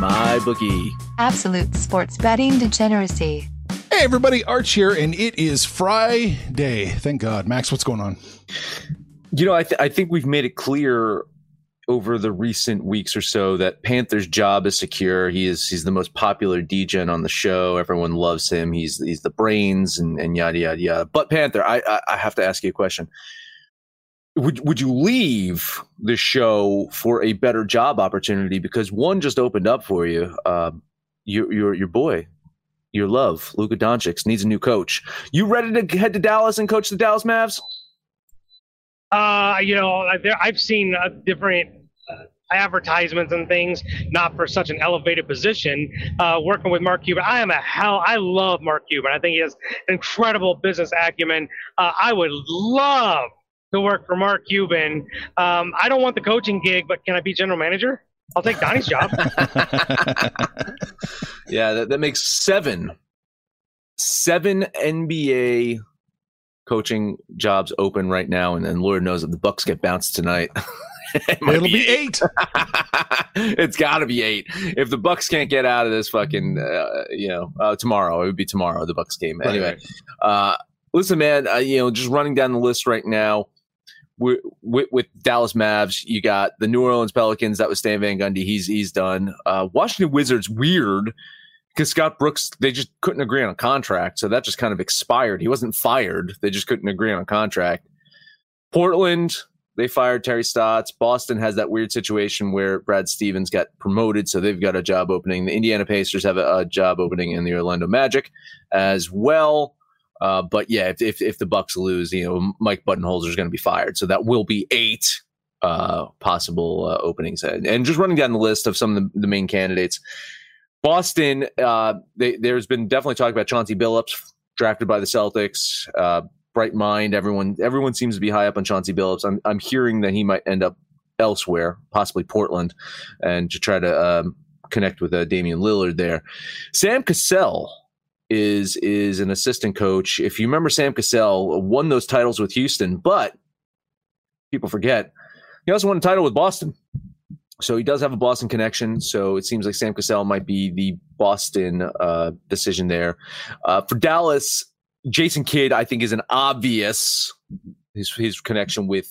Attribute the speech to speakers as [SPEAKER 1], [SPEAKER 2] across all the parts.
[SPEAKER 1] my bookie.
[SPEAKER 2] Absolute sports betting degeneracy.
[SPEAKER 3] Hey everybody, Arch here, and it is Friday. Thank God, Max. What's going on?
[SPEAKER 1] You know, I, th- I think we've made it clear over the recent weeks or so that Panther's job is secure. He is he's the most popular DJ on the show. Everyone loves him. He's he's the brains and, and yada yada yada. But Panther, I, I I have to ask you a question. Would would you leave the show for a better job opportunity because one just opened up for you? Uh, your your your boy, your love, Luka Doncic needs a new coach. You ready to head to Dallas and coach the Dallas Mavs?
[SPEAKER 4] Uh, you know, there, I've seen uh, different uh, advertisements and things, not for such an elevated position. Uh, working with Mark Cuban, I am a hell. I love Mark Cuban. I think he has incredible business acumen. I would love to work for Mark Cuban. Um, I don't want the coaching gig, but can I be general manager? I'll take Donnie's job.
[SPEAKER 1] yeah, that, that makes seven, seven NBA coaching jobs open right now, and then Lord knows that the Bucks get bounced tonight.
[SPEAKER 3] it will be, be eight.
[SPEAKER 1] it's got to be eight. If the Bucks can't get out of this fucking, uh, you know, uh, tomorrow it would be tomorrow the Bucks game. Right, anyway, right. Uh, listen, man, uh, you know, just running down the list right now. With, with, Dallas Mavs, you got the New Orleans Pelicans. That was Stan Van Gundy. He's he's done. Uh, Washington Wizards, weird because Scott Brooks, they just couldn't agree on a contract. So that just kind of expired. He wasn't fired. They just couldn't agree on a contract. Portland, they fired Terry Stotts. Boston has that weird situation where Brad Stevens got promoted. So they've got a job opening. The Indiana Pacers have a, a job opening in the Orlando Magic as well. Uh, but yeah, if, if, if, the Bucks lose, you know, Mike Budenholzer is going to be fired. So that will be eight uh, possible uh, openings. And just running down the list of some of the, the main candidates. Boston, uh, they, there's been definitely talk about Chauncey Billups, drafted by the Celtics. Uh, bright mind. Everyone, everyone seems to be high up on Chauncey Billups. I'm, I'm hearing that he might end up elsewhere, possibly Portland, and to try to um, connect with uh, Damian Lillard there. Sam Cassell is is an assistant coach. If you remember, Sam Cassell won those titles with Houston, but people forget he also won a title with Boston. So he does have a Boston connection. So it seems like Sam Cassell might be the Boston uh, decision there. Uh, for Dallas, Jason Kidd, I think, is an obvious his his connection with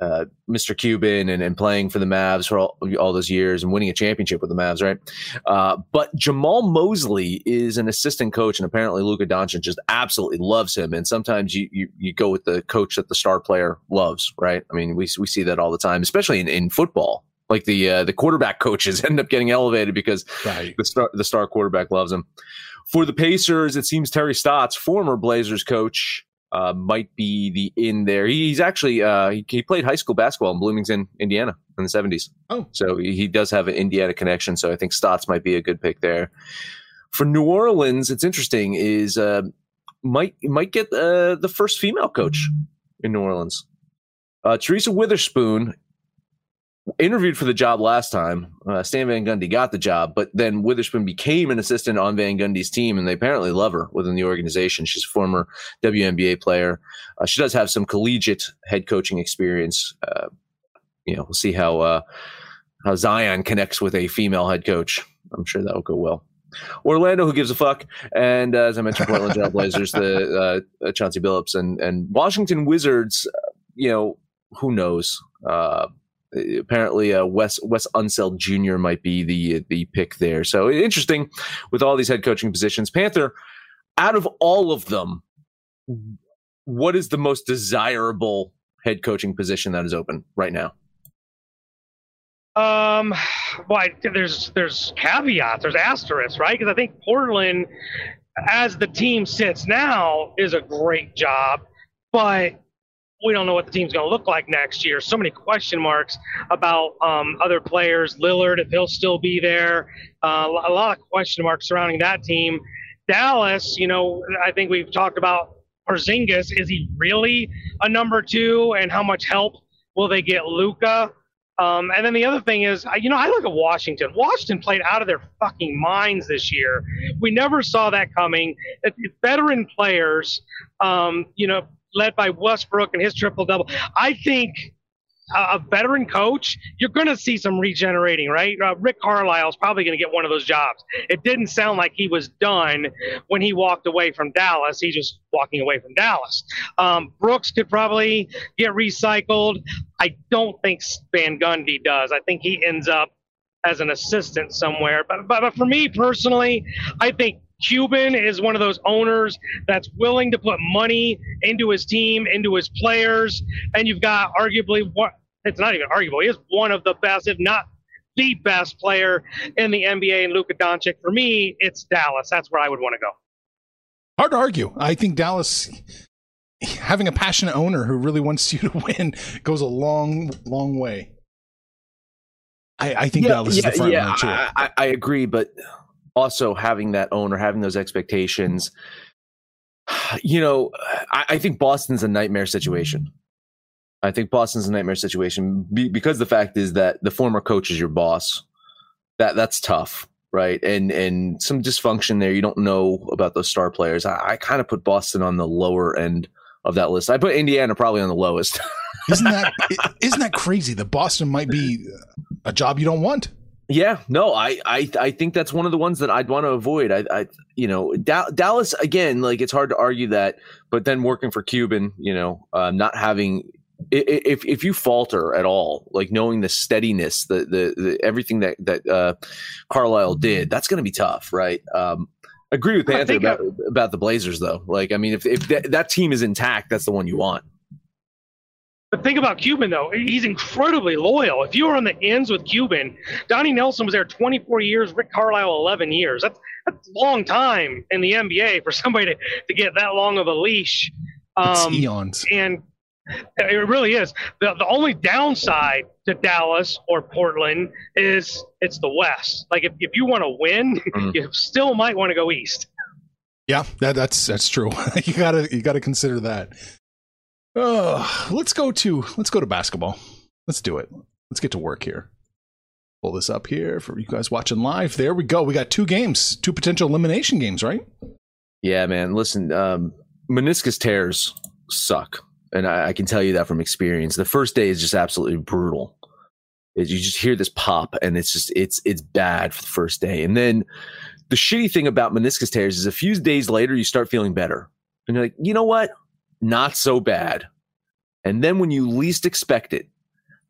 [SPEAKER 1] uh, Mr. Cuban and, and playing for the Mavs for all, all, those years and winning a championship with the Mavs, right? Uh, but Jamahl Mosley is an assistant coach, and apparently Luka Doncic just absolutely loves him. And sometimes you, you, you go with the coach that the star player loves, right? I mean, we we see that all the time, especially in, in football like the uh, the quarterback coaches end up getting elevated because right. the star the star quarterback loves them. For the Pacers, it seems Terry Stotts, former Blazers coach, uh, might be the in there. He's actually uh, he, he, played high school basketball in Bloomington, Indiana, in the seventies.
[SPEAKER 3] Oh,
[SPEAKER 1] so he, does have an Indiana connection. So I think Stotts might be a good pick there. For New Orleans, it's interesting is uh, might might get uh, the first female coach in New Orleans. Uh, Teresa Weatherspoon interviewed for the job last time. Uh, Stan Van Gundy got the job, but then Witherspoon became an assistant on Van Gundy's team, and they apparently love her within the organization. She's a former WNBA player. Uh, she does have some collegiate head coaching experience. Uh, you know, we'll see how uh, how Zion connects with a female head coach. I'm sure that will go well. Orlando, who gives a fuck, and uh, as I mentioned, Portland Trailblazers, the uh, Chauncey Billups, and and Washington Wizards. you know, who knows? Apparently uh, Wes Wes Unseld Jr. might be the the pick there. So interesting with all these head coaching positions. Panther, out of all of them, what is the most desirable head coaching position that is open right now?
[SPEAKER 4] Um, well, there's there's caveats, there's asterisks, right? Because I think Portland, as the team sits now, is a great job, but we don't know what the team's going to look like next year. So many question marks about um, other players. Lillard, if he'll still be there. Uh, a lot of question marks surrounding that team. Dallas, you know, I think we've talked about Porzingis. Is he really a number two? And how much help will they get Luka? Um, and then the other thing is, you know, I look at Washington. Washington played out of their fucking minds this year. We never saw that coming. It, veteran players, um, you know, led by Westbrook and his triple double. I think a veteran coach, you're going to see some regenerating, right? Uh, Rick Carlisle is probably going to get one of those jobs. It didn't sound like he was done when he walked away from Dallas. He's just walking away from Dallas. Um, Brooks could probably get recycled. I don't think Van Gundy does. I think he ends up as an assistant somewhere. But, but, but for me personally, I think Cuban is one of those owners that's willing to put money into his team, into his players, and you've got arguably what it's not even arguable. He is one of the best, if not the best player in the NBA. And Luka Doncic, for me, it's Dallas. That's where I would want to go.
[SPEAKER 3] Hard to argue. I think Dallas having a passionate owner who really wants you to win goes a long, long way. I, I think
[SPEAKER 1] yeah,
[SPEAKER 3] Dallas
[SPEAKER 1] yeah,
[SPEAKER 3] is the front
[SPEAKER 1] yeah,
[SPEAKER 3] runner too.
[SPEAKER 1] I, I, I agree, but also having that owner, having those expectations, you know, I, I think Boston's a nightmare situation. I think Boston's a nightmare situation because the fact is that the former coach is your boss. That that's tough, right? And and some dysfunction there. You don't know about those star players. I, I kind of put Boston on the lower end of that list. I put Indiana probably on the lowest.
[SPEAKER 3] isn't that isn't that crazy? That Boston might be a job you don't want.
[SPEAKER 1] Yeah, no, I, I, I think that's one of the ones that I'd want to avoid. I, I, you know, da- Dallas again, like it's hard to argue that, but then working for Cuban, you know, uh, not having if if you falter at all, like knowing the steadiness, the the, the everything that that uh, Carlisle did, that's going to be tough, right? Um, agree with Panther about, I, about the Blazers, though. Like, I mean, if if that, that team is intact, that's the one you want.
[SPEAKER 4] But think about Cuban though; he's incredibly loyal. If you were on the ends with Cuban, Donnie Nelson was there 24 years, Rick Carlisle 11 years. That's that's a long time in the NBA for somebody to, to get that long of a leash.
[SPEAKER 3] Um, eons.
[SPEAKER 4] And it really is. The, the only downside to Dallas or Portland is it's the West. Like if, if you want to win, mm-hmm. you still might want to go east.
[SPEAKER 3] Yeah, that, that's that's true. you gotta you gotta consider that. Uh, let's go to let's go to basketball. Let's do it. Let's get to work here. Pull this up here for you guys watching live. There we go. We got two games, two potential elimination games, right?
[SPEAKER 1] Yeah, man. Listen, um, meniscus tears suck and I, I, can tell you that from experience. The first day is just absolutely brutal. you just hear this pop, and it's just it's it's bad for the first day. And then the shitty thing about meniscus tears is a few days later you start feeling better, and you're like, you know what, not so bad. And then when you least expect it,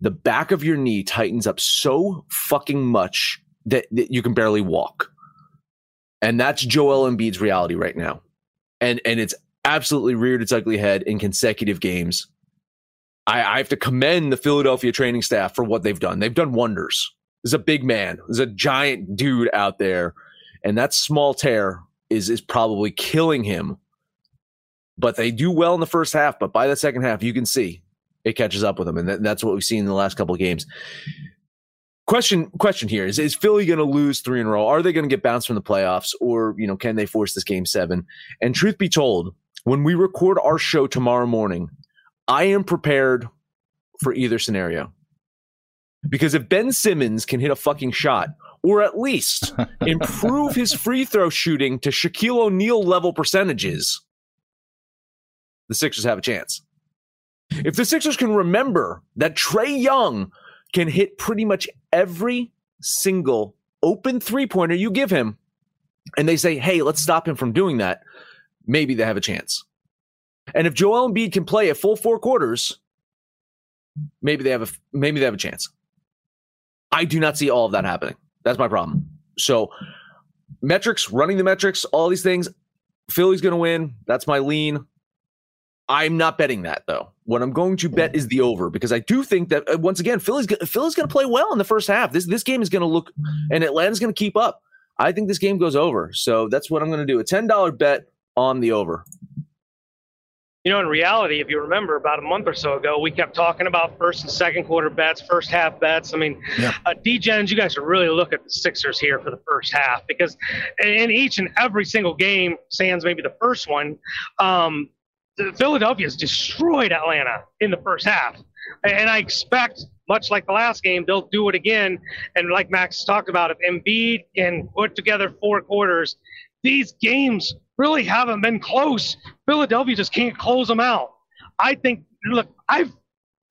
[SPEAKER 1] the back of your knee tightens up so fucking much that, that you can barely walk. And that's Joel Embiid's reality right now. And and it's absolutely reared its ugly head in consecutive games. I, I have to commend the Philadelphia training staff for what they've done. They've done wonders. There's a big man. There's a giant dude out there, and that small tear is is probably killing him. But they do well in the first half. But by the second half, you can see it catches up with them, and that, that's what we've seen in the last couple of games. Question question here is is Philly going to lose three in a row? Are they going to get bounced from the playoffs, or you know can they force this game seven? And truth be told, when we record our show tomorrow morning, I am prepared for either scenario. Because if Ben Simmons can hit a fucking shot, or at least improve his free throw shooting to Shaquille O'Neal level percentages, the Sixers have a chance. If the Sixers can remember that Trae Young can hit pretty much every single open three pointer you give him, and they say, hey, let's stop him from doing that, maybe they have a chance. And if Joel Embiid can play a full four quarters, maybe they have a maybe they have a chance. I do not see all of that happening. That's my problem. So, metrics, running the metrics, all these things, Philly's going to win. That's my lean. I'm not betting that though. What I'm going to bet is the over because I do think that uh, once again Philly's Philly's going to play well in the first half. This this game is going to look and Atlanta's going to keep up. I think this game goes over. So that's what I'm going to do. A $10 bet on the over.
[SPEAKER 4] You know, in reality, if you remember about a month or so ago, we kept talking about first and second quarter bets, first half bets. I mean, yeah. uh, Degens, you guys should really look at the Sixers here for the first half because in each and every single game, sans maybe the first one, um, Philadelphia's destroyed Atlanta in the first half. And I expect, much like the last game, they'll do it again. And like Max talked about, if Embiid can put together four quarters, these games really haven't been close. Philadelphia just can't close them out. I think, look, I've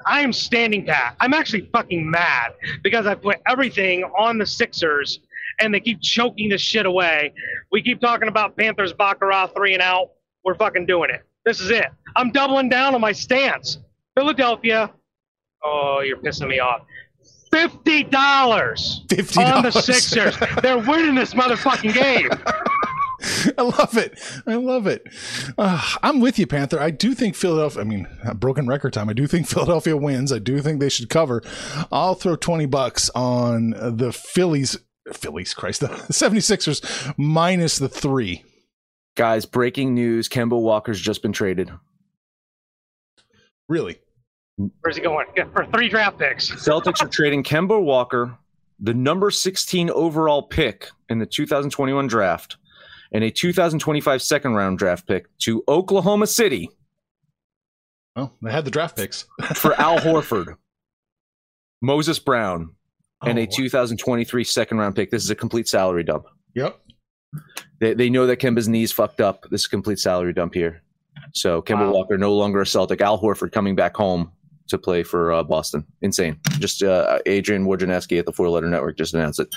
[SPEAKER 4] I am standing pat. I'm actually fucking mad because I put everything on the Sixers and they keep choking this shit away. We keep talking about Panthers Baccarat three and out. We're fucking doing it. This is it. I'm doubling down on my stance. Philadelphia. Oh, you're pissing me off. Fifty dollars on the Sixers. They're winning this motherfucking game.
[SPEAKER 3] I love it. I love it. Uh, I'm with you, Panther. I do think Philadelphia. I mean, broken record time. I do think Philadelphia wins. I do think they should cover. I'll throw twenty bucks on the Phillies. Phillies, Christ, the 76ers minus the three.
[SPEAKER 1] Guys, breaking news: Kemba Walker's just been traded.
[SPEAKER 3] Really?
[SPEAKER 4] Where's he going? For three draft picks.
[SPEAKER 1] Celtics are trading Kemba Walker, the number 16 overall pick in the 2021 draft, and a 2025 second round draft pick to Oklahoma City.
[SPEAKER 3] Well, they had the draft picks
[SPEAKER 1] for Al Horford, Moses Brown, and oh, a 2023 second round pick. This is a complete salary dump.
[SPEAKER 3] Yep.
[SPEAKER 1] They, they know that Kemba's knees fucked up. This is a complete salary dump here. So Kemba wow. Walker no longer a Celtic. Al Horford coming back home to play for uh, Boston. Insane. Just uh, Adrian Wojnarowski at the Four Letter Network just announced it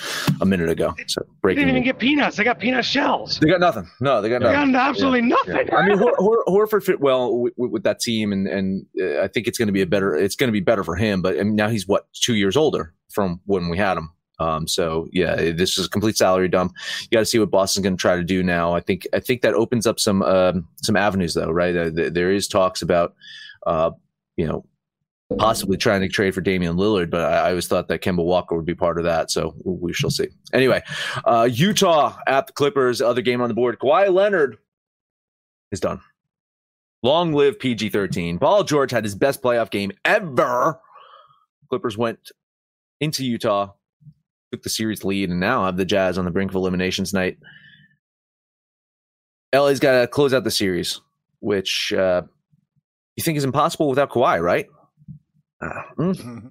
[SPEAKER 1] a minute ago. So
[SPEAKER 4] breaking. They didn't even get peanuts. They got peanut shells.
[SPEAKER 1] They got nothing. No, they got nothing.
[SPEAKER 4] They got absolutely yeah. nothing.
[SPEAKER 1] Yeah. I mean, Hor- Hor- Horford fit well with, with, that team, and and uh, I think it's going to be a better. It's going to be better for him. But I mean, now he's what two years older from when we had him. Um, so yeah, this is a complete salary dump. You got to see what Boston's going to try to do now. I think I think that opens up some um, some avenues though, right? There is talks about uh, you know possibly trying to trade for Damian Lillard, but I, I, always thought that Kemba Walker would be part of that. So we shall see. Anyway, uh, Utah at the Clippers, other game on the board. Kawhi Leonard is done. Long live PG 13. Paul George had his best playoff game ever. Clippers went into Utah, took the series lead, and now have the Jazz on the brink of elimination tonight. LA's got to close out the series, which uh, you think is impossible without Kawhi, right? Uh, mm,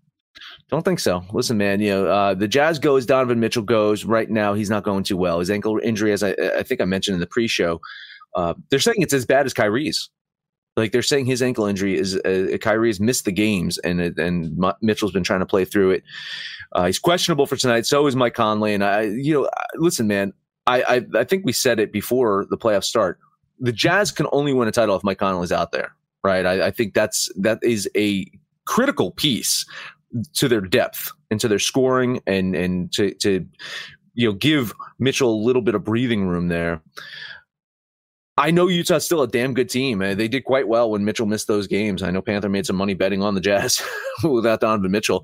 [SPEAKER 1] don't think so. Listen, man, you know uh, the Jazz goes, Donovan Mitchell goes. Right now, he's not going too well. His ankle injury, as I, I think I mentioned in the pre-show, uh, they're saying it's as bad as Kyrie's. Like they're saying his ankle injury is uh, Kyrie's missed the games, and and Mitchell's been trying to play through it. Uh, he's questionable for tonight. So is Mike Conley. And I, you know, listen, man, I, I, I think we said it before the playoffs start. The Jazz can only win a title if Mike Conley's out there, right? I, I think that's that is a critical piece to their depth and to their scoring and and to to you know give Mitchell a little bit of breathing room there. I know Utah's still a damn good team. Uh, they did quite well when Mitchell missed those games. I know Panther made some money betting on the Jazz without Donovan Mitchell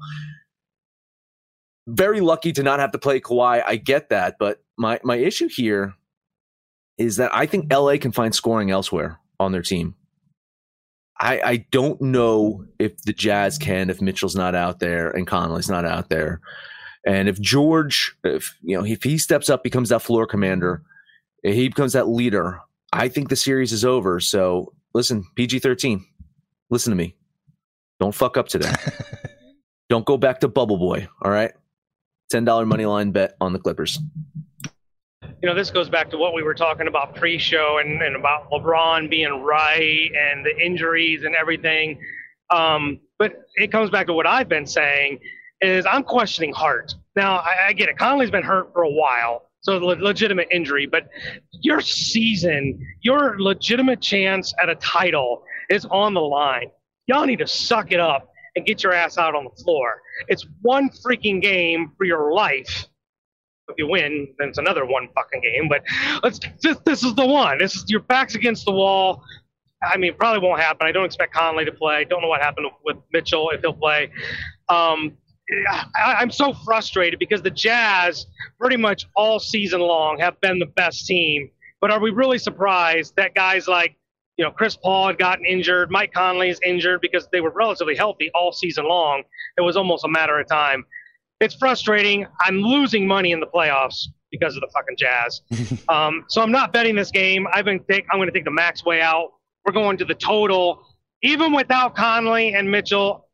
[SPEAKER 1] very lucky to not have to play Kawhi. I get that, but my my issue here is that I think LA can find scoring elsewhere on their team. I, I don't know if the Jazz can if Mitchell's not out there and Conley's not out there. And if George, if you know, if he steps up, becomes that floor commander, he becomes that leader, I think the series is over. So listen, PG thirteen, listen to me. Don't fuck up today. don't go back to Bubble Boy. All right. $10 money line bet on the Clippers.
[SPEAKER 4] You know, this goes back to what we were talking about pre show and, and about LeBron being right and the injuries and everything. Um, but it comes back to what I've been saying is I'm questioning Hart. Now, I, I get it. Conley's been hurt for a while, so le- legitimate injury. But your season, your legitimate chance at a title is on the line. Y'all need to suck it up and get your ass out on the floor. It's one freaking game for your life. If you win, then it's another one fucking game. But let's this, this is the one. This is your back's against the wall. I mean, probably won't happen. I don't expect Conley to play. Don't know what happened with Mitchell if he'll play. Um, I, I'm so frustrated because the Jazz, pretty much all season long, have been the best team. But are we really surprised that guys like, you know, Chris Paul had gotten injured, Mike Conley is injured because they were relatively healthy all season long. It was almost a matter of time. It's frustrating. I'm losing money in the playoffs because of the fucking Jazz. um, so I'm not betting this game. I've been think I'm going to take the max way out. We're going to the total. Even without Conley and Mitchell,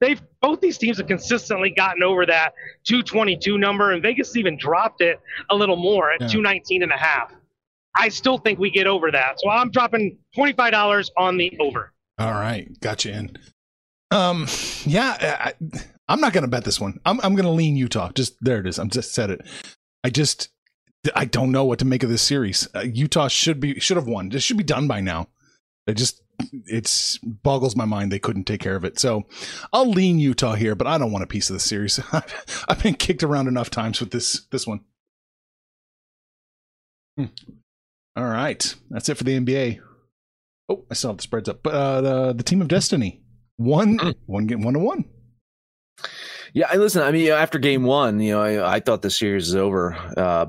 [SPEAKER 4] they've both these teams have consistently gotten over that 222 number, and Vegas even dropped it a little more at
[SPEAKER 3] Yeah.
[SPEAKER 4] 219 and a half. I still think we get over that. So I'm dropping $25 on the over.
[SPEAKER 3] All right, got you in. Um, yeah, I, I'm not gonna bet this one. I'm I'm gonna lean Utah. Just there it is. I'm just said it. I just I don't know what to make of this series. Uh, Utah should be should have won. This should be done by now. It just it's boggles my mind they couldn't take care of it. So I'll lean Utah here, but I don't want a piece of the series. I've been kicked around enough times with this this one. Hmm. All right, that's it for the NBA. Oh, I still have the spreads up. But uh, the the team of destiny one one game one to one.
[SPEAKER 1] Yeah, I listen. I mean, after game one, you know, I, I thought the series is over. Uh,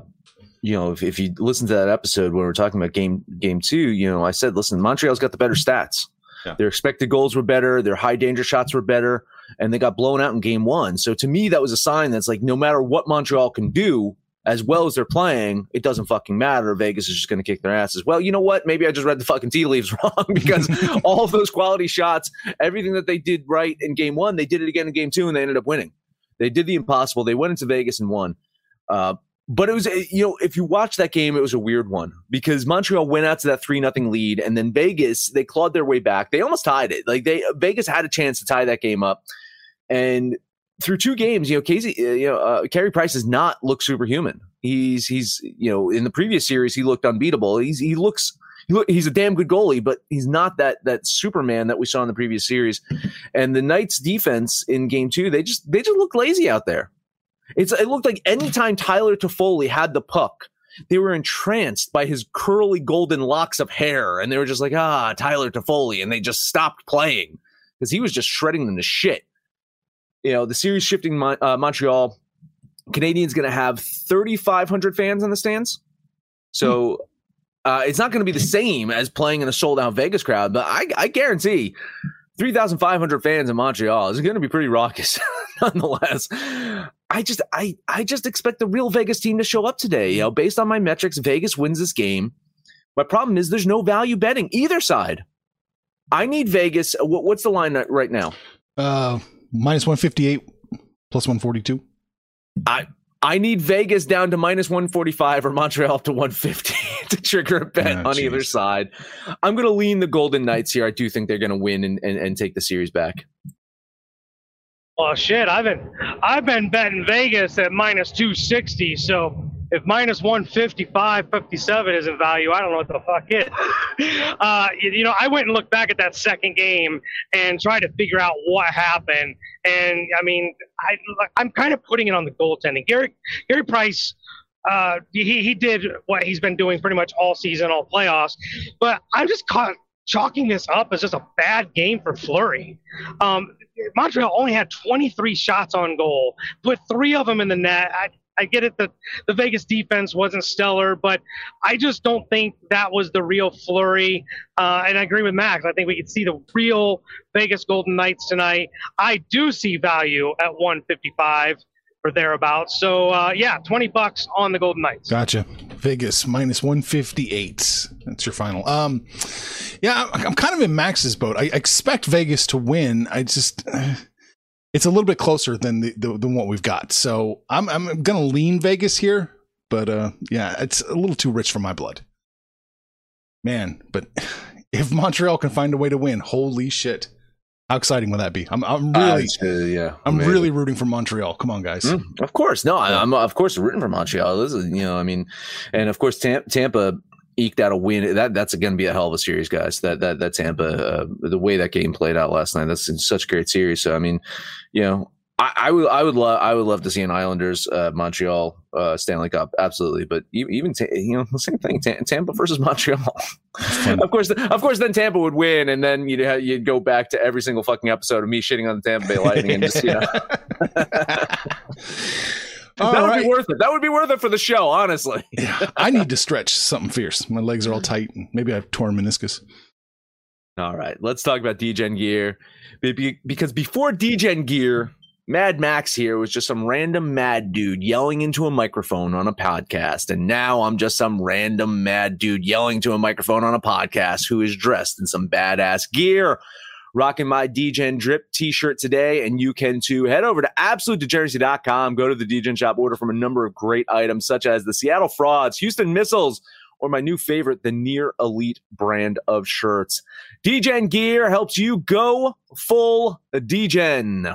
[SPEAKER 1] you know, if, if you listen to that episode when we are talking about game game two, you know, I said, listen, Montreal's got the better stats.
[SPEAKER 3] Yeah.
[SPEAKER 1] Their expected goals were better. Their high danger shots were better, and they got blown out in game one. So to me, that was a sign that's like, no matter what Montreal can do, as well as they're playing, it doesn't fucking matter. Vegas is just going to kick their asses. Well, you know what? Maybe I just read the fucking tea leaves wrong because all of those quality shots, everything that they did right in game one, they did it again in game two, and they ended up winning. They did the impossible. They went into Vegas and won. Uh, but it was, uh, you know, if you watch that game, it was a weird one because Montreal went out to that three nothing lead, and then Vegas they clawed their way back. They almost tied it. Like they Vegas had a chance to tie that game up, and through two games, you know, Casey, uh, you know, uh, Carey Price does not look superhuman. He's he's you know in the previous series he looked unbeatable. He's he looks. he look- He's a damn good goalie, but he's not that that Superman that we saw in the previous series. And the Knights' defense in Game Two, they just they just look lazy out there. It's it looked like anytime Tyler Toffoli had the puck, they were entranced by his curly golden locks of hair, and they were just like, ah, Tyler Toffoli, and they just stopped playing because he was just shredding them to shit. You know, the series shifting Mon- uh, Montreal, Canadiens going to have 3,500 fans in the stands, so. Uh, it's not going to be the same as playing in a sold out Vegas crowd, but I, I guarantee 3,500 fans in Montreal is going to be pretty raucous nonetheless. I just I I just expect the real Vegas team to show up today. You know, based on my metrics, Vegas wins this game. My problem is there's no value betting either side. I need Vegas. What, what's the line right now?
[SPEAKER 3] Uh, minus one fifty eight, plus one forty two.
[SPEAKER 1] I I need Vegas down to minus 145 or Montreal up to 150 to trigger a bet
[SPEAKER 3] Ah,
[SPEAKER 1] on either side. I'm going to lean the Golden Knights here. I do think they're going to win and, and, and take the series back.
[SPEAKER 4] Well, shit, I've been I've been betting Vegas at minus 260. So if minus 155, 57 isn't value, I don't know what the fuck is. uh, you, you know, I went and looked back at that second game and tried to figure out what happened. And I mean, I I'm kind of putting it on the goaltending. Gary Gary Price. Uh, he he did what he's been doing pretty much all season, all playoffs. But I'm just caught chalking this up as just a bad game for Fleury. Um, Montreal only had 23 shots on goal, put three of them in the net. I, I get it that the Vegas defense wasn't stellar, but I just don't think that was the real Fleury. Uh, and I agree with Max. I think we could see the real Vegas Golden Knights tonight. I do see value at 155 or thereabouts. So uh, yeah, 20 bucks on the Golden Knights.
[SPEAKER 3] Gotcha. Vegas minus one fifty eight. That's your final. Um, yeah, I'm I'm kind of in Max's boat. I expect Vegas to win. I just. It's a little bit closer than the, the than what we've got, so I'm I'm gonna lean Vegas here, but uh, yeah, it's a little too rich for my blood, man. But if Montreal can find a way to win, holy shit, how exciting would that be? I'm I'm really
[SPEAKER 1] Uh, yeah,
[SPEAKER 3] I'm
[SPEAKER 1] amazing.
[SPEAKER 3] really rooting for Montreal. Come on, guys.
[SPEAKER 1] Mm, of course, no, I, I'm of course rooting for Montreal. This is, you know, I mean, and of course Tam- Tampa. eked out a win. That that's going to be a hell of a series, guys. That that that Tampa, uh, the way that game played out last night, that's in such a great series. So I mean, you know, I, I would I would love I would love to see an Islanders uh, Montreal uh, Stanley Cup absolutely, but even you know the same thing Tampa versus Montreal. of course, of course, then Tampa would win, and then you'd have, you'd go back to every single fucking episode of me shitting on the Tampa Bay Lightning and just you know. that would right. be worth it. That would be worth it for the show, honestly.
[SPEAKER 3] yeah, I need to stretch something fierce. My legs are all tight, and maybe I've torn meniscus.
[SPEAKER 1] All right, let's talk about Degen gear because before Degen gear Mad Max here was just some random mad dude yelling into a microphone on a podcast. And now I'm just some random mad dude yelling to a microphone on a podcast who is dressed in some badass gear. Rocking my Degen drip t shirt today. And you can too. Head over to absolutedegeneracy.com, go to the Degen shop, order from a number of great items such as the Seattle Frauds, Houston Missiles, or my new favorite, the Near Elite brand of shirts. Degen gear helps you go full Degen.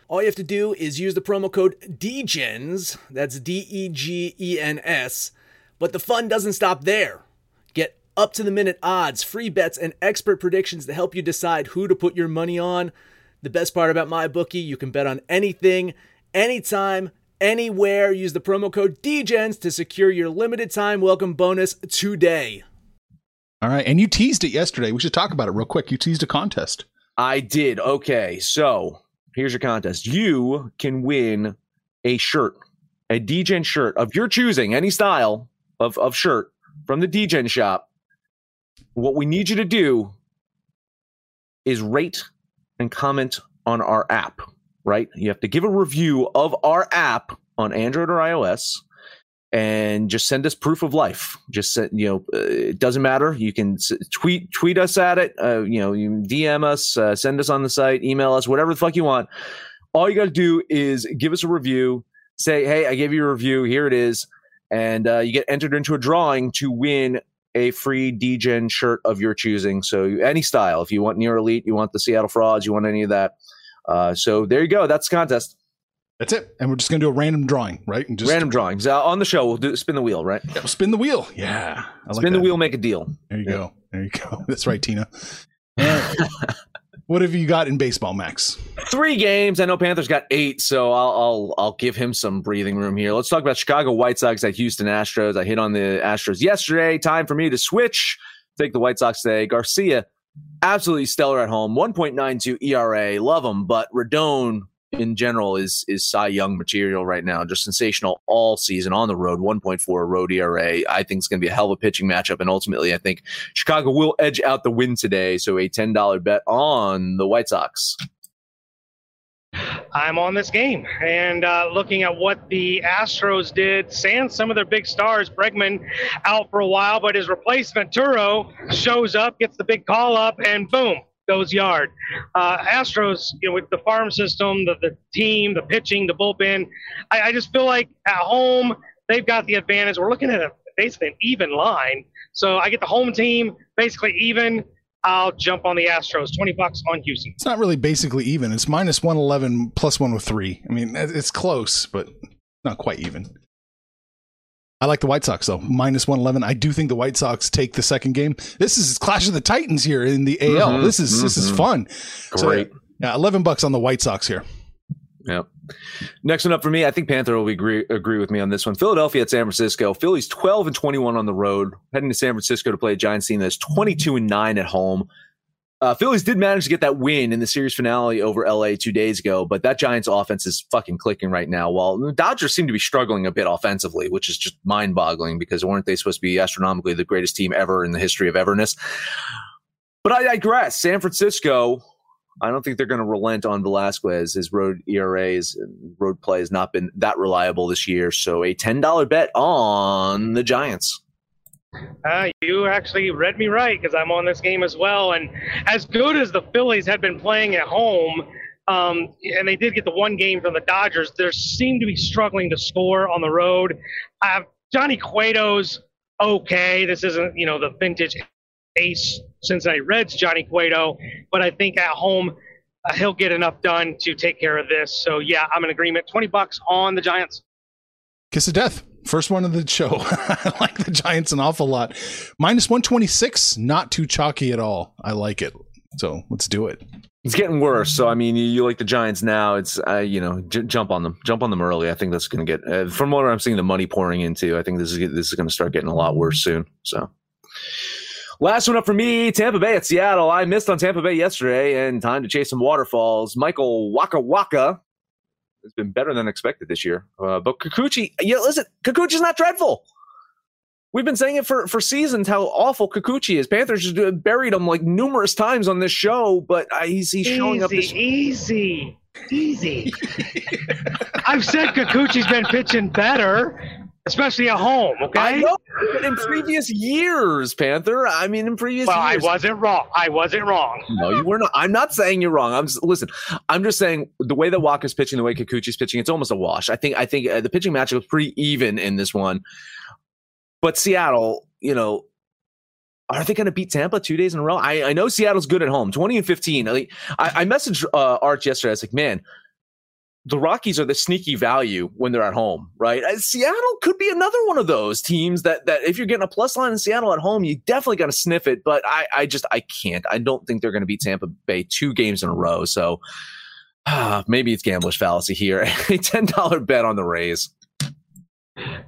[SPEAKER 5] All you have to do is use the promo code DEGENS, that's D E G E N S. But the fun doesn't stop there. Get up to the minute odds, free bets, and expert predictions to help you decide who to put your money on. The best part about my bookie, you can bet on anything, anytime, anywhere. Use the promo code DEGENS to secure your limited time welcome bonus today.
[SPEAKER 3] All right. And you teased it yesterday. We should talk about it real quick. You teased a contest.
[SPEAKER 1] I did. Okay. So here's your contest. You can win a shirt, a Degen shirt of your choosing, any style of, of shirt from the Degen shop. What we need you to do is rate and comment on our app, right? You have to give a review of our app on Android or iOS and just send us proof of life. Just you know, uh, it doesn't matter. You can tweet tweet us at it. Uh, you know, you DM us, uh, send us on the site, email us, whatever the fuck you want. All you got to do is give us a review. Say, hey, I gave you a review. Here it is, and uh, you get entered into a drawing to win a free Degen shirt of your choosing. So any style. If you want Near Elite, you want the Seattle Frauds, you want any of that. Uh, so there you go. That's the contest.
[SPEAKER 3] That's it. And we're just going to do a random drawing, right? And just
[SPEAKER 1] random drawings uh, on the show. We'll do spin the wheel, right?
[SPEAKER 3] Yeah, spin the wheel. Yeah.
[SPEAKER 1] I spin like the wheel, make a deal.
[SPEAKER 3] There you yeah. go. There you go. That's right, Tina. what have you got in baseball, Max?
[SPEAKER 1] Three games. I know Panthers got eight, so I'll, I'll I'll give him some breathing room here. Let's talk about Chicago White Sox at Houston Astros. I hit on the Astros yesterday. Time for me to switch. Take the White Sox today. Garcia, absolutely stellar at home. 1.92 ERA. Love him, but Rodon in general is is Cy Young material right now. Just sensational all season on the road. 1.4 road ERA. I think it's going to be a hell of a pitching matchup, and ultimately, I think Chicago will edge out the win today. So a ten dollar bet on the White Sox.
[SPEAKER 4] I'm on this game and uh, looking at what the Astros did, sans some of their big stars. Bregman out for a while, but his replacement Toro shows up, gets the big call up, and boom, goes yard. Uh, Astros, you know, with the farm system, the, the team, the pitching, the bullpen, I, I just feel like at home they've got the advantage. We're looking at a basically an even line. So I get the home team basically even. I'll jump on the Astros. Twenty bucks on Houston.
[SPEAKER 3] It's not really basically even. It's minus one eleven plus one with three. I mean, it's close, but not quite even. I like the White Sox though. Minus 111. I do think the White Sox take the second game. This is Clash of the Titans here in the AL. Mm-hmm, this is mm-hmm. this is mm-hmm. fun.
[SPEAKER 1] Great. So,
[SPEAKER 3] yeah, 11 bucks on the White Sox here.
[SPEAKER 1] Yep. Next one up for me, I think Panther will agree agree with me on this one. Philadelphia at San Francisco. Philly's 12 and 21 on the road, heading to San Francisco to play a Giants team that's 22 and 9 at home. Uh, Phillies did manage to get that win in the series finale over LA two days ago, but that Giants offense is fucking clicking right now. While the Dodgers seem to be struggling a bit offensively, which is just mind boggling because weren't they supposed to be astronomically the greatest team ever in the history of everness? But I digress. San Francisco, I don't think they're going to relent on Velasquez. His road ERAs road play has not been that reliable this year. So a $10 bet on the Giants.
[SPEAKER 4] Uh, you actually read me right because I'm on this game as well. And as good as the Phillies had been playing at home, um, and they did get the one game from the Dodgers, they seem to be struggling to score on the road. Johnny Cueto's okay. This isn't, you know, the vintage ace Cincinnati Reds Johnny Cueto, but I think at home uh, he'll get enough done to take care of this. So yeah, I'm in agreement. 20 bucks on the Giants.
[SPEAKER 3] Kiss of death. First one of the show. I like the Giants an awful lot. Minus 126, not too chalky at all. I like it. So let's do it.
[SPEAKER 1] It's getting worse. So I mean, you, you like the Giants now. It's uh, you know, j- jump on them, jump on them early. I think that's going to get uh, from what I'm seeing the money pouring into. I think this is this is going to start getting a lot worse soon. So. Last one up for me, Tampa Bay at Seattle. I missed on Tampa Bay yesterday, and time to chase some waterfalls. Michael Waka Waka has been better than expected this year. Uh, but Kikuchi, yeah, listen, Kikuchi's not dreadful. We've been saying it for, for seasons how awful Kikuchi is. Panthers just buried him like numerous times on this show, but uh, he's, he's showing
[SPEAKER 4] easy,
[SPEAKER 1] up. This-
[SPEAKER 4] easy, easy. I've said Kikuchi's been pitching better, especially at home. Okay.
[SPEAKER 1] I know in previous years, Panther. I mean, in previous
[SPEAKER 4] well,
[SPEAKER 1] years.
[SPEAKER 4] I wasn't wrong. I wasn't wrong.
[SPEAKER 1] No, you were not. I'm not saying you're wrong. I'm just, listen. I'm just saying the way that Walker's pitching, the way Kikuchi's pitching, it's almost a wash. I think. I think uh, the pitching matchup was pretty even in this one. But Seattle, you know, are they going to beat Tampa two days in a row? I, I know Seattle's good at home, 20 and 15. I, I messaged uh, Arch yesterday. I was like, man, the Rockies are the sneaky value when they're at home, right? Seattle could be another one of those teams that that if you're getting a plus line in Seattle at home, you definitely got to sniff it. But I, I just I can't. I don't think they're going to beat Tampa Bay two games in a row. So uh, maybe it's gambler's fallacy here. a ten dollar bet on the Rays.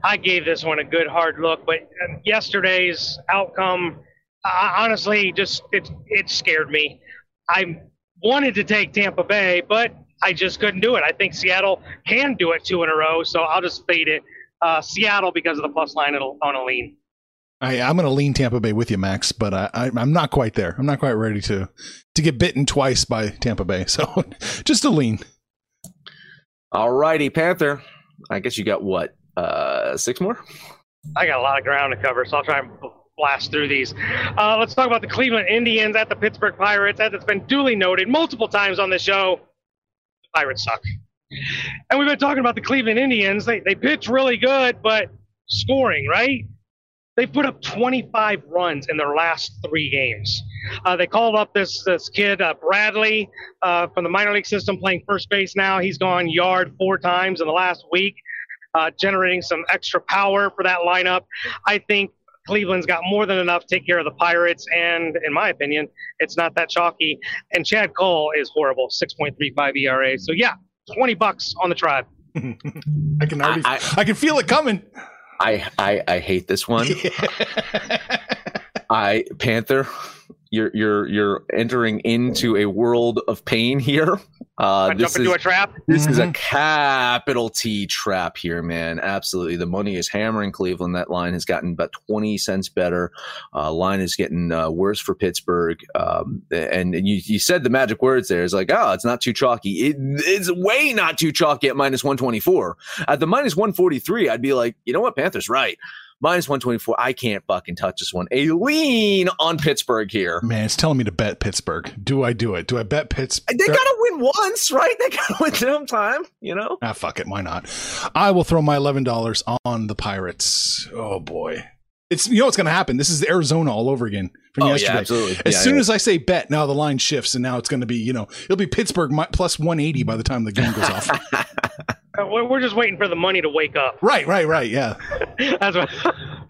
[SPEAKER 4] I gave this one a good hard look, but yesterday's outcome, honestly, just it it scared me. I wanted to take Tampa Bay, but I just couldn't do it. I think Seattle can do it two in a row, so I'll just fade it. Uh, Seattle because of the plus line on a lean.
[SPEAKER 3] I, I'm going to lean Tampa Bay with you, Max, but I, I, I'm not quite there. I'm not quite ready to to get bitten twice by Tampa Bay, so just a lean.
[SPEAKER 1] All righty, Panther. I guess you got what uh, six more.
[SPEAKER 4] I got a lot of ground to cover, so I'll try and blast through these. Uh, let's talk about the Cleveland Indians at the Pittsburgh Pirates. As it's been duly noted multiple times on the show, the Pirates suck. And we've been talking about the Cleveland Indians. They, they pitch really good, but scoring, right? They put up 25 runs in their last three games. Uh, they called up this this kid uh, Bradley uh, from the minor league system, playing first base now. He's gone yard four times in the last week, uh, generating some extra power for that lineup. I think Cleveland's got more than enough to take care of the Pirates, and in my opinion, it's not that chalky. And Chad Kuhl is horrible, 6.35 ERA. So yeah, 20 bucks on the tribe.
[SPEAKER 3] I can already, I, I, I can feel it coming.
[SPEAKER 1] I, I, I hate this one. I Panther, you're you're you're entering into a world of pain here.
[SPEAKER 4] Uh, this jump into
[SPEAKER 1] is,
[SPEAKER 4] a trap.
[SPEAKER 1] This mm-hmm. is a capital T trap here, man. Absolutely, the money is hammering Cleveland. That line has gotten about twenty cents better. Uh, line is getting uh, worse for Pittsburgh. Um, and, and you, you said the magic words there. It's like, oh, it's not too chalky. It, it's way not too chalky at minus one twenty four. At the minus one forty three, I'd be like, you know what, Panthers right minus 124. I can't fucking touch this one. A lean on Pittsburgh here.
[SPEAKER 3] Man, it's telling me to bet Pittsburgh. Do I do it? Do I bet Pittsburgh?
[SPEAKER 1] They got to win once, right? They got to win sometime, you know?
[SPEAKER 3] Ah, fuck it. Why not? I will throw my $11 on the Pirates. Oh, boy. It's you know what's going to happen. This is Arizona all over again from
[SPEAKER 1] oh,
[SPEAKER 3] yesterday.
[SPEAKER 1] Yeah, absolutely.
[SPEAKER 3] As
[SPEAKER 1] yeah,
[SPEAKER 3] soon
[SPEAKER 1] yeah.
[SPEAKER 3] as I say bet, now the line shifts, and now it's going to be you know it'll be Pittsburgh plus one eighty by the time the game goes off.
[SPEAKER 4] Uh, we're just waiting for the money to wake up.
[SPEAKER 3] Right, right, right. Yeah,
[SPEAKER 4] that's what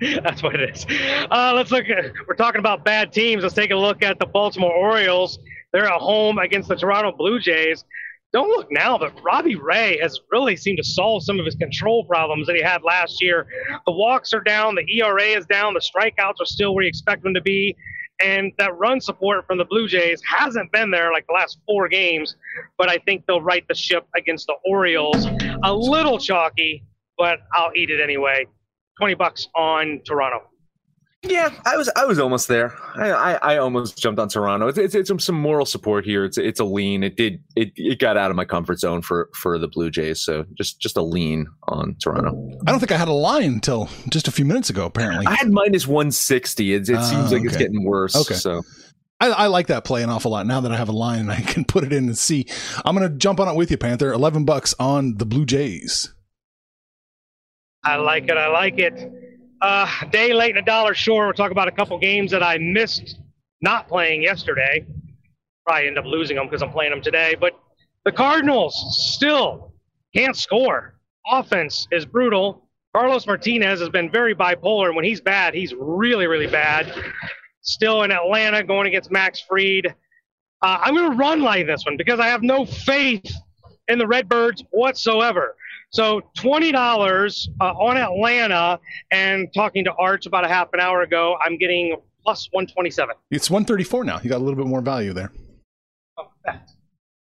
[SPEAKER 4] that's what it is. Uh, let's look. At, we're talking about bad teams. Let's take a look at the Baltimore Orioles. They're at home against the Toronto Blue Jays. Don't look now, but Robbie Ray has really seemed to solve some of his control problems that he had last year. The walks are down, the ERA is down, the strikeouts are still where you expect them to be. And that run support from the Blue Jays hasn't been there like the last four games, but I think they'll right the ship against the Orioles. A little chalky, but I'll eat it anyway. 20 bucks on Toronto.
[SPEAKER 1] Yeah, I was I was almost there. I I, I almost jumped on Toronto. It's, it's, it's some moral support here. It's it's a lean. It did it it got out of my comfort zone for for the Blue Jays. So just just a lean on Toronto.
[SPEAKER 3] I don't think I had a line until just a few minutes ago. Apparently,
[SPEAKER 1] I had minus one sixty. It, it
[SPEAKER 3] Ah,
[SPEAKER 1] seems like it's getting worse.
[SPEAKER 3] Okay.
[SPEAKER 1] So
[SPEAKER 3] I, I like that play an awful lot. Now that I have a line and I can put it in and see, I'm going to jump on it with you, Panther. Eleven bucks on the Blue Jays.
[SPEAKER 4] I like it. I like it. Uh, day late and a dollar short. We'll talk about a couple games that I missed not playing yesterday. Probably end up losing them because I'm playing them today. But the Cardinals still can't score. Offense is brutal. Carlos Martinez has been very bipolar. When he's bad, he's really, really bad. Still in Atlanta going against Max Fried. Uh, I'm going to run like this one because I have no faith in the Redbirds whatsoever. So twenty dollars uh, on Atlanta, and talking to Arch about a half an hour ago, I'm getting plus one twenty seven.
[SPEAKER 3] It's 134 now. You got a little bit more value there.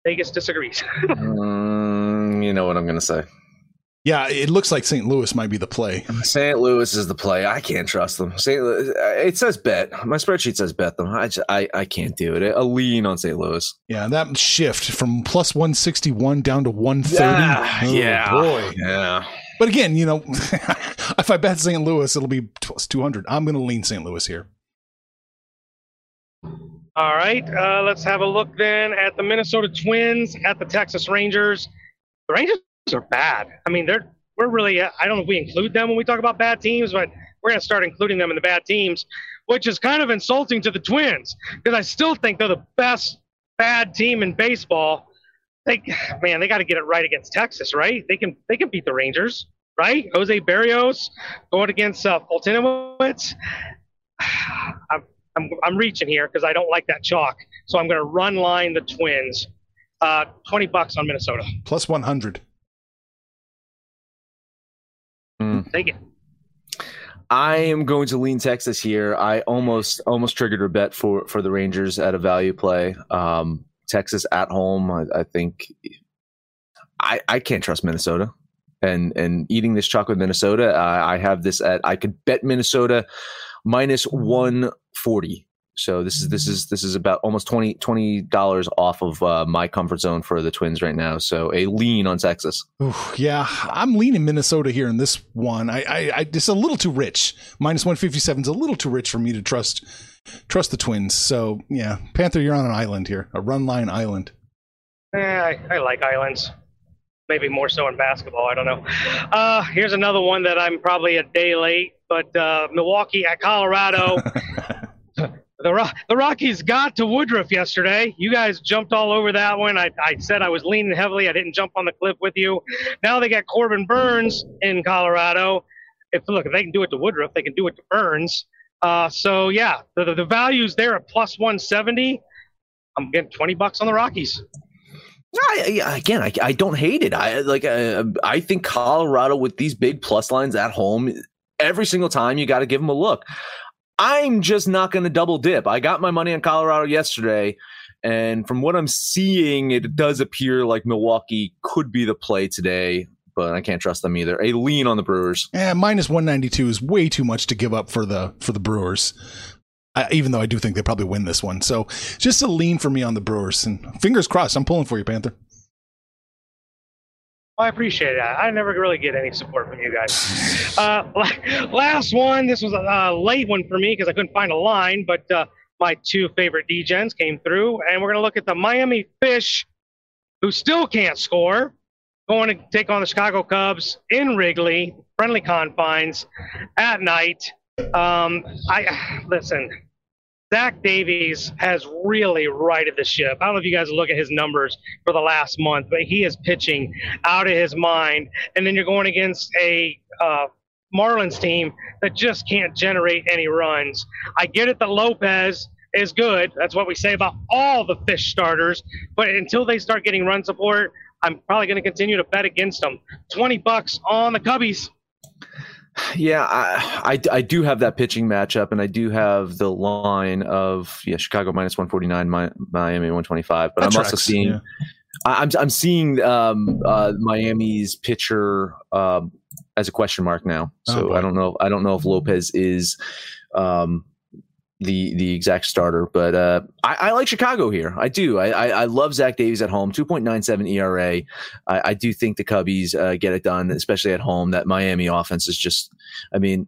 [SPEAKER 4] Vegas disagrees.
[SPEAKER 1] mm, you know what I'm gonna say.
[SPEAKER 3] Yeah, it looks like St. Louis might be the play.
[SPEAKER 1] St. Louis is the play. I can't trust them. St. Louis, it says bet. My spreadsheet says bet them. I, just, I I can't do it. A lean on St. Louis.
[SPEAKER 3] Yeah, that shift from plus 161 down to 130.
[SPEAKER 1] Yeah,
[SPEAKER 3] Oh,
[SPEAKER 1] yeah,
[SPEAKER 3] boy.
[SPEAKER 1] yeah.
[SPEAKER 3] But again, you know, if I bet St. Louis, it'll be plus 200. I'm going to lean St. Louis here.
[SPEAKER 4] All right, uh, let's have a look then at the Minnesota Twins at the Texas Rangers. The Rangers are bad. I mean, they're we're really. I don't know if we include them when we talk about bad teams, but we're to start including them in the bad teams, which is kind of insulting to the Twins because I still think they're the best bad team in baseball. They, man, they got to get it right against Texas, right? They can they can beat the Rangers, right? Jose Berrios going against uh, Foltynewicz. I'm, I'm, I'm reaching here because I don't like that chalk. So I'm going to run line the Twins. Uh, 20 bucks on Minnesota.
[SPEAKER 3] Plus 100.
[SPEAKER 4] Take it.
[SPEAKER 1] I am going to lean Texas here. I almost almost triggered a bet for for the Rangers at a value play. Um, Texas at home. I, I think I I can't trust Minnesota. And and eating this chalk with Minnesota, I, I have this at I could bet Minnesota minus one forty. So this is this is this is about almost 20 dollars off of uh, my comfort zone for the Twins right now. So a lean on Texas.
[SPEAKER 3] Ooh, yeah, I'm leaning Minnesota here in this one. I, I, I it's a little too rich. Minus 157 is a little too rich for me to trust trust the Twins. So yeah, Panther, you're on an island here, a run line island.
[SPEAKER 4] Eh, I, I like islands. Maybe more so in basketball. I don't know. Uh, here's another one that I'm probably a day late, but uh, Milwaukee at Colorado. the, Ro- the Rockies got to Woodruff yesterday. You guys jumped all over that one. I, I said I was leaning heavily. I didn't jump on the cliff with you. Now they got Corbin Burnes in Colorado. If look, if they can do it to Woodruff, they can do it to Burnes. Uh, so yeah, the, the, the values there at plus 170. I'm getting 20 bucks on the Rockies.
[SPEAKER 1] I, I- again, I, I don't hate it. I like. Uh, I think Colorado with these big plus lines at home, every single time you got to give them a look. I'm just not going to double dip. I got my money on Colorado yesterday, and from what I'm seeing, it does appear like Milwaukee could be the play today. But I can't trust them either. A lean on the Brewers.
[SPEAKER 3] Yeah, minus 192 is way too much to give up for the for the Brewers. I, even though I do think they probably win this one, so just a lean for me on the Brewers. And fingers crossed, I'm pulling for you, Panther.
[SPEAKER 4] I appreciate that. I never really get any support from you guys. Uh, last one. This was a uh, late one for me because I couldn't find a line, but uh, my two favorite Degens came through, and we're going to look at the Miami Fish, who still can't score, going to take on the Chicago Cubs in Wrigley, friendly confines, at night. Um, I listen. Zach Davies has really righted the ship. I don't know if you guys look at his numbers for the last month, but he is pitching out of his mind. And then you're going against a uh, Marlins team that just can't generate any runs. I get it that Lopez is good. That's what we say about all the fish starters. But until they start getting run support, I'm probably going to continue to bet against them. 20 bucks on the Cubbies.
[SPEAKER 1] Yeah, I, I, I do have that pitching matchup, and I do have the line of yeah Chicago minus one forty nine, Miami one twenty five. But
[SPEAKER 3] That
[SPEAKER 1] I'm also seeing
[SPEAKER 3] yeah.
[SPEAKER 1] I- I'm I'm seeing um, uh, Miami's pitcher um, as a question mark now.
[SPEAKER 3] Oh,
[SPEAKER 1] So
[SPEAKER 3] boy.
[SPEAKER 1] I don't know. I don't know if Lopez is um, the the exact starter, but uh, I, I like Chicago here. I do. I, I, I love Zach Davies at home. Two point nine seven ERA. I, I do think the Cubbies uh, get it done, especially at home. That Miami offense is just. I mean.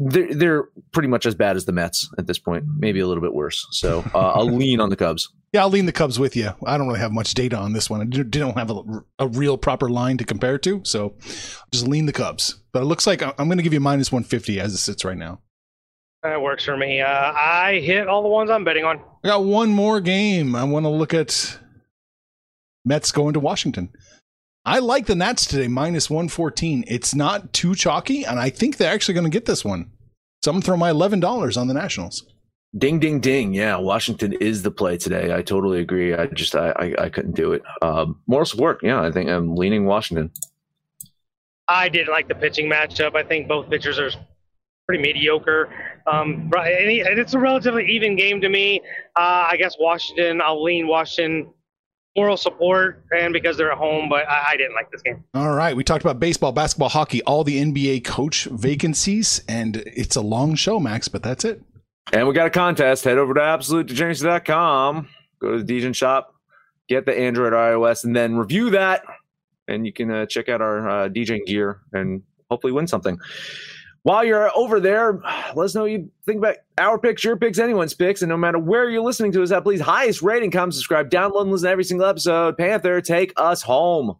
[SPEAKER 1] They're, they're pretty much as bad as the Mets at this point, maybe a little bit worse. So uh, I'll lean on the Cubs.
[SPEAKER 3] Yeah, I'll lean the Cubs with you. I don't really have much data on this one. I don't have a, a real proper line to compare it to, so just lean the Cubs. But it looks like I'm going to give you minus 150 as it sits right now.
[SPEAKER 4] That works for me. Uh, I hit all the ones I'm betting on.
[SPEAKER 3] I got one more game. I want to look at Mets going to Washington. I like the Nats today, minus 114. It's not too chalky, and I think they're actually going to get this one. So I'm going to throw my $11 on the Nationals.
[SPEAKER 1] Ding, ding, ding. Yeah, Washington is the play today. I totally agree. I just, I, I, I couldn't do it. Um, moral support. Yeah, I think I'm leaning Washington.
[SPEAKER 4] I did like the pitching matchup. I think both pitchers are pretty mediocre. Um, right- and it's a relatively even game to me. Uh, I guess Washington. I'll lean Washington. Moral support, and because they're at home, but I, I didn't like this game.
[SPEAKER 3] All right. We talked about baseball, basketball, hockey, all the NBA coach vacancies, and it's a long show, Max, but that's it.
[SPEAKER 1] And we got a contest. Head over to absolutedegeneracy.com. Go to the Degen shop, get the Android or iOS, and then review that. And you can uh, check out our uh, DJing gear and hopefully win something. While you're over there, let us know what you think about our picks, your picks, anyone's picks. And no matter where you're listening to us at, please highest rating, comment, subscribe, download, and listen to every single episode. Panther, take us home.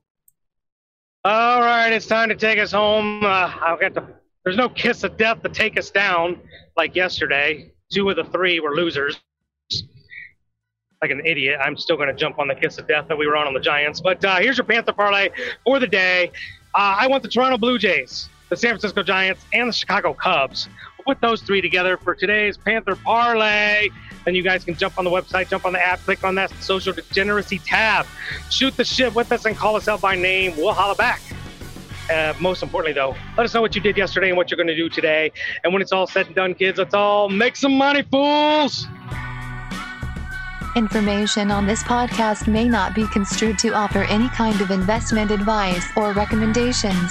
[SPEAKER 4] All right, it's time to take us home. Uh, I've got the. There's no kiss of death to take us down like yesterday. Two of the three were losers. Like an idiot, I'm still going to jump on the kiss of death that we were on on the Giants. But uh, here's your Panther parlay for the day. Uh, I want the Toronto Blue Jays, the San Francisco Giants, and the Chicago Cubs. We'll put those three together for today's Panther parlay. Then you guys can jump on the website, jump on the app, click on that social degeneracy tab, shoot the shit with us, and call us out by name. We'll holla back. Uh, most importantly, though, let us know what you did yesterday and what you're going to do today. And when it's all said and done, kids, let's all make some money, fools!
[SPEAKER 2] Information on this podcast may not be construed to offer any kind of investment advice or recommendations.